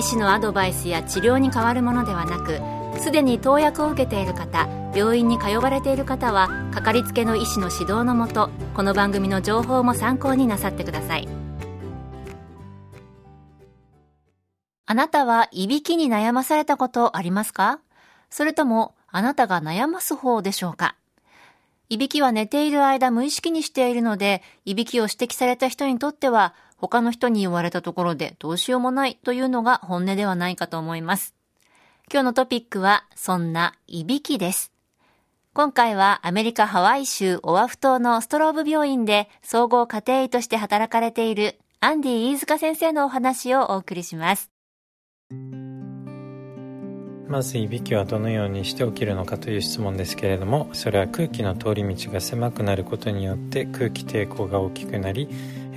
医師のアドバイスや治療に変わるものではなくすでに投薬を受けている方病院に通われている方はかかりつけの医師の指導のもとこの番組の情報も参考になさってください。あなたはいびきに悩まされたことありますか？それともあなたが悩ます方でしょうか？いびきは寝ている間無意識にしているので、いびきを指摘された人にとっては、他の人に言われたところでどうしようもないというのが本音ではないかと思います。今日のトピックは、そんないびきです。今回はアメリカハワイ州オアフ島のストローブ病院で総合家庭医として働かれているアンディ飯塚先生のお話をお送りします。まずいびきはどのようにして起きるのかという質問ですけれどもそれは空気の通り道が狭くなることによって空気抵抗が大きくなり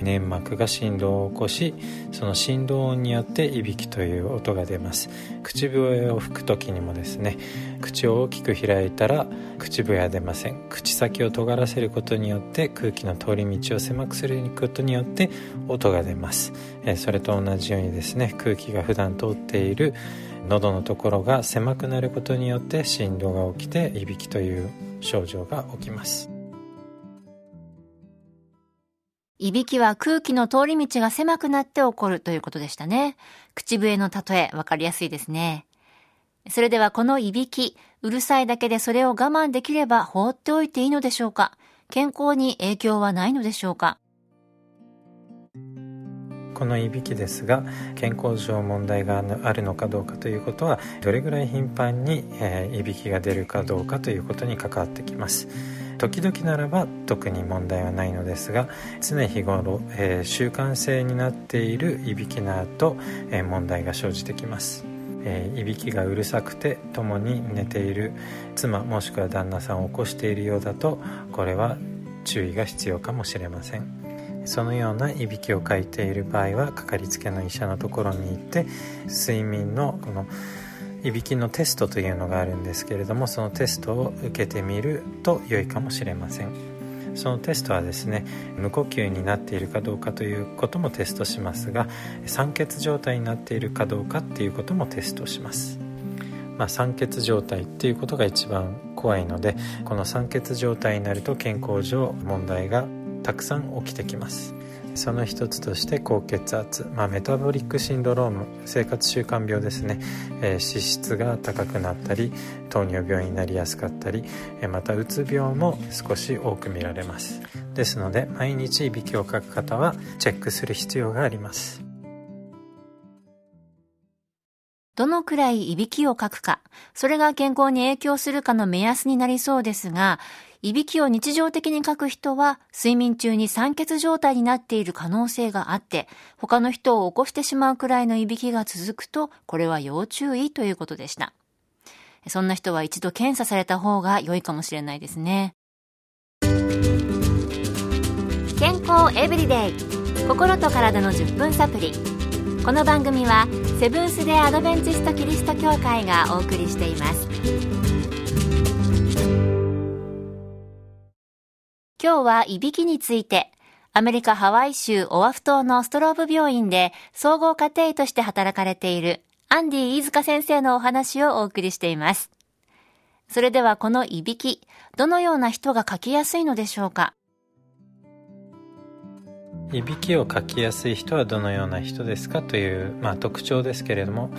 粘膜が振動を起こしその振動音によっていびきという音が出ます。口笛を吹く時にもですね口を大きく開いたら口笛は出ません。口先を尖らせることによって空気の通り道を狭くすることによって音が出ます。それと同じようにですね空気が普段通っている喉のところが狭くなることによって振動が起きていびきという症状が起きます。いびきは空気の通り道が狭くなって起こるということでしたね。口笛の例え、わかりやすいですね。それではこのいびき、うるさいだけでそれを我慢できれば放っておいていいのでしょうか健康に影響はないのでしょうかこのいびきですが健康上問題があるのかどうかということはどれぐらい頻繁に、えー、いびきが出るかどうかということに関わってきます時々ならば特に問題はないのですが常日頃、えー、習慣性になっているいびきなど、えー、問題が生じてきます。えー、いびきがうるさくて共に寝ている妻もしくは旦那さんを起こしているようだとこれは注意が必要かもしれません。そのようないびきをかいている場合はかかりつけの医者のところに行って睡眠のこのいびきのテストというのがあるんですけれどもそのテストを受けてみると良いかもしれません。そのテストはですね無呼吸になっているかどうかということもテストしますが酸欠状態になっているかどうかっていうこともテストします。まあ、酸欠状態っていうことが一番怖いのでこの酸欠状態になると健康上問題がたくさん起きてきます。その一つとして高血圧、まあ、メタボリックシンドローム生活習慣病ですね、えー、脂質が高くなったり糖尿病になりやすかったり、えー、またうつ病も少し多く見られます。ですので毎日いびきをかく方はチェックする必要があります。どのくらいいびきをかくか、それが健康に影響するかの目安になりそうですが、いびきを日常的に書く人は、睡眠中に酸欠状態になっている可能性があって、他の人を起こしてしまうくらいのいびきが続くと、これは要注意ということでした。そんな人は一度検査された方が良いかもしれないですね。健康エブリデイ心と体の10分サプリこの番組はセブンス・デ・アドベンチスト・キリスト教会がお送りしています今日はいびきについて、アメリカハワイ州オアフ島のストローブ病院で総合家庭医として働かれているアンディ飯塚先生のお話をお送りしています。それではこのいびき、どのような人が書きやすいのでしょうか？いびきをかきやすい人はどのような人ですかという、まあ、特徴ですけれども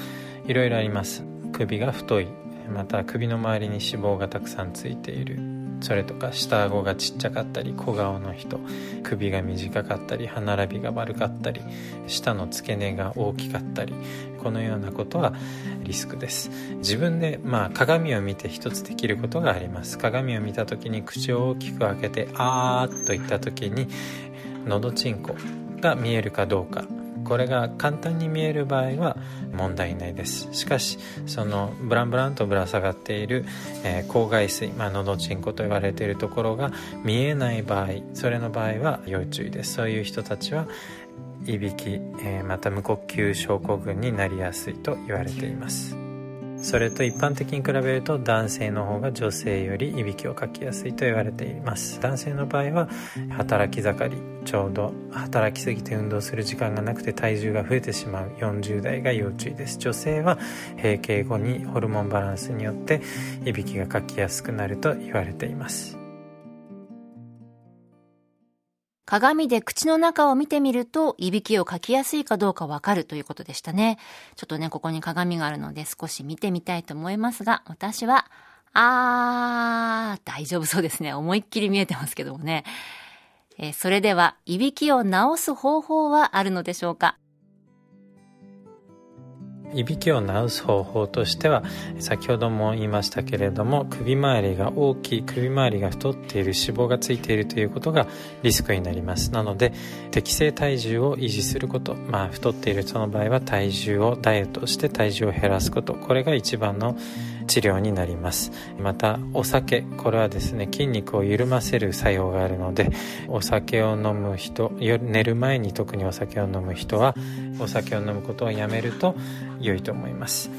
いろいろあります。首が太い。また首の周りに脂肪がたくさんついている。それとか下顎がちっちゃかったり小顔の人。首が短かったり歯並びが悪かったり舌の付け根が大きかったりこのようなことはリスクです。自分でまあ鏡を見て一つできることがあります。鏡を見た時に口を大きく開けて「あー」と言った時にのどちんこが見えるかどうか。これが簡単に見える場合は問題ないです。しかしそのブランブランとぶら下がっている、えー、口外水、まあ、喉チンコと言われているところが見えない場合それの場合は要注意です。そういう人たちはいびき、えー、また無呼吸症候群になりやすいと言われています。それと一般的に比べると男性の方が女性よりいびきをかきやすいと言われています。男性の場合は働き盛りちょうど働きすぎて運動する時間がなくて体重が増えてしまう。40代が要注意です。女性は閉経後にホルモンバランスによっていびきがかきやすくなると言われています。鏡で口の中を見てみると、いびきをかきやすいかどうかわかるということでしたね。ちょっとね、ここに鏡があるので少し見てみたいと思いますが、私は、あー、大丈夫そうですね。思いっきり見えてますけどもね。えー、それでは、いびきを治す方法はあるのでしょうか？いびきを治す方法としては先ほども言いましたけれども首周りが大きい首周りが太っている脂肪がついているということがリスクになります。なので適正体重を維持することまあ太っている人の場合は体重をダイエットして体重を減らすこと。これが一番の治療になります。またお酒。これはですね筋肉を緩ませる作用があるのでお酒を飲む人寝る前に特にお酒を飲む人はお酒を飲むことをやめると良いと思います。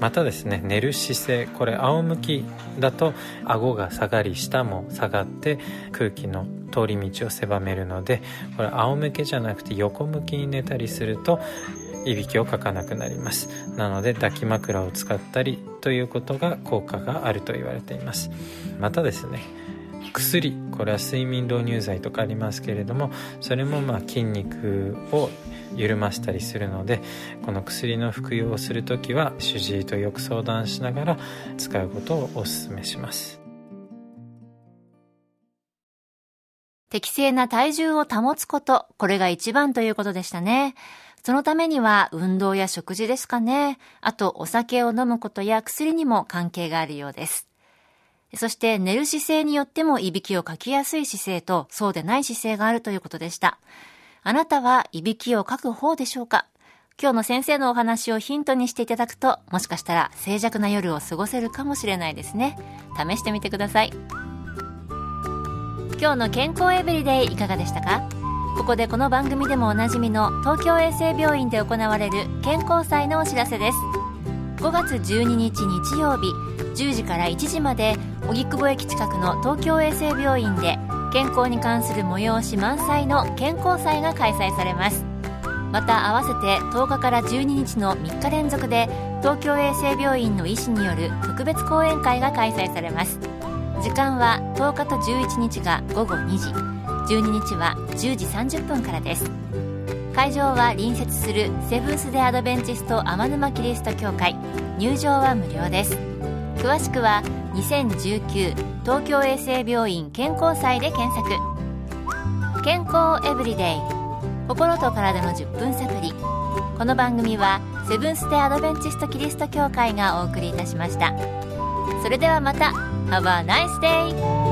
またですね寝る姿勢これ仰向きだと顎が下がり下も下がって空気の通り道を狭めるのでこれ仰向けじゃなくて横向きに寝たりするといびきをかかなくなります。なので抱き枕を使ったりということが効果があると言われています。またですね薬これは睡眠導入剤とかありますけれどもそれもまあ筋肉を緩ませたりするのでこの薬の服用をする時は主治医とよく相談しながら使うことをお勧めします適正な体重を保つこと、これが一番ということでしたね。そのためには運動や食事ですかね。あとお酒を飲むことや薬にも関係があるようです。そして寝る姿勢によってもいびきをかきやすい姿勢とそうでない姿勢があるということでした。あなたはいびきをかく方でしょうか？今日の先生のお話をヒントにしていただくと、もしかしたら静寂な夜を過ごせるかもしれないですね。試してみてください。今日の健康エブリデイいかがでしたか？ここでこの番組でもおなじみの東京衛生病院で行われる健康祭のお知らせです5月12日日曜日10時から1時まで荻窪駅近くの東京衛生病院で健康に関する催し満載の健康祭が開催されます。また合わせて10日から12日の3日連続で東京衛生病院の医師による特別講演会が開催されます。時間は10日と11日が午後2時。12日は10時30分からです。会場は隣接するセブンス・デ・アドベンチスト天沼キリスト教会。入場は無料です。詳しくは2019東京衛生病院健康祭で検索。健康エブリデイ。心と体の10分サプリこの番組はセブンス・デ・アドベンチスト・キリスト教会がお送りいたしました。それではまた。Have a nice day!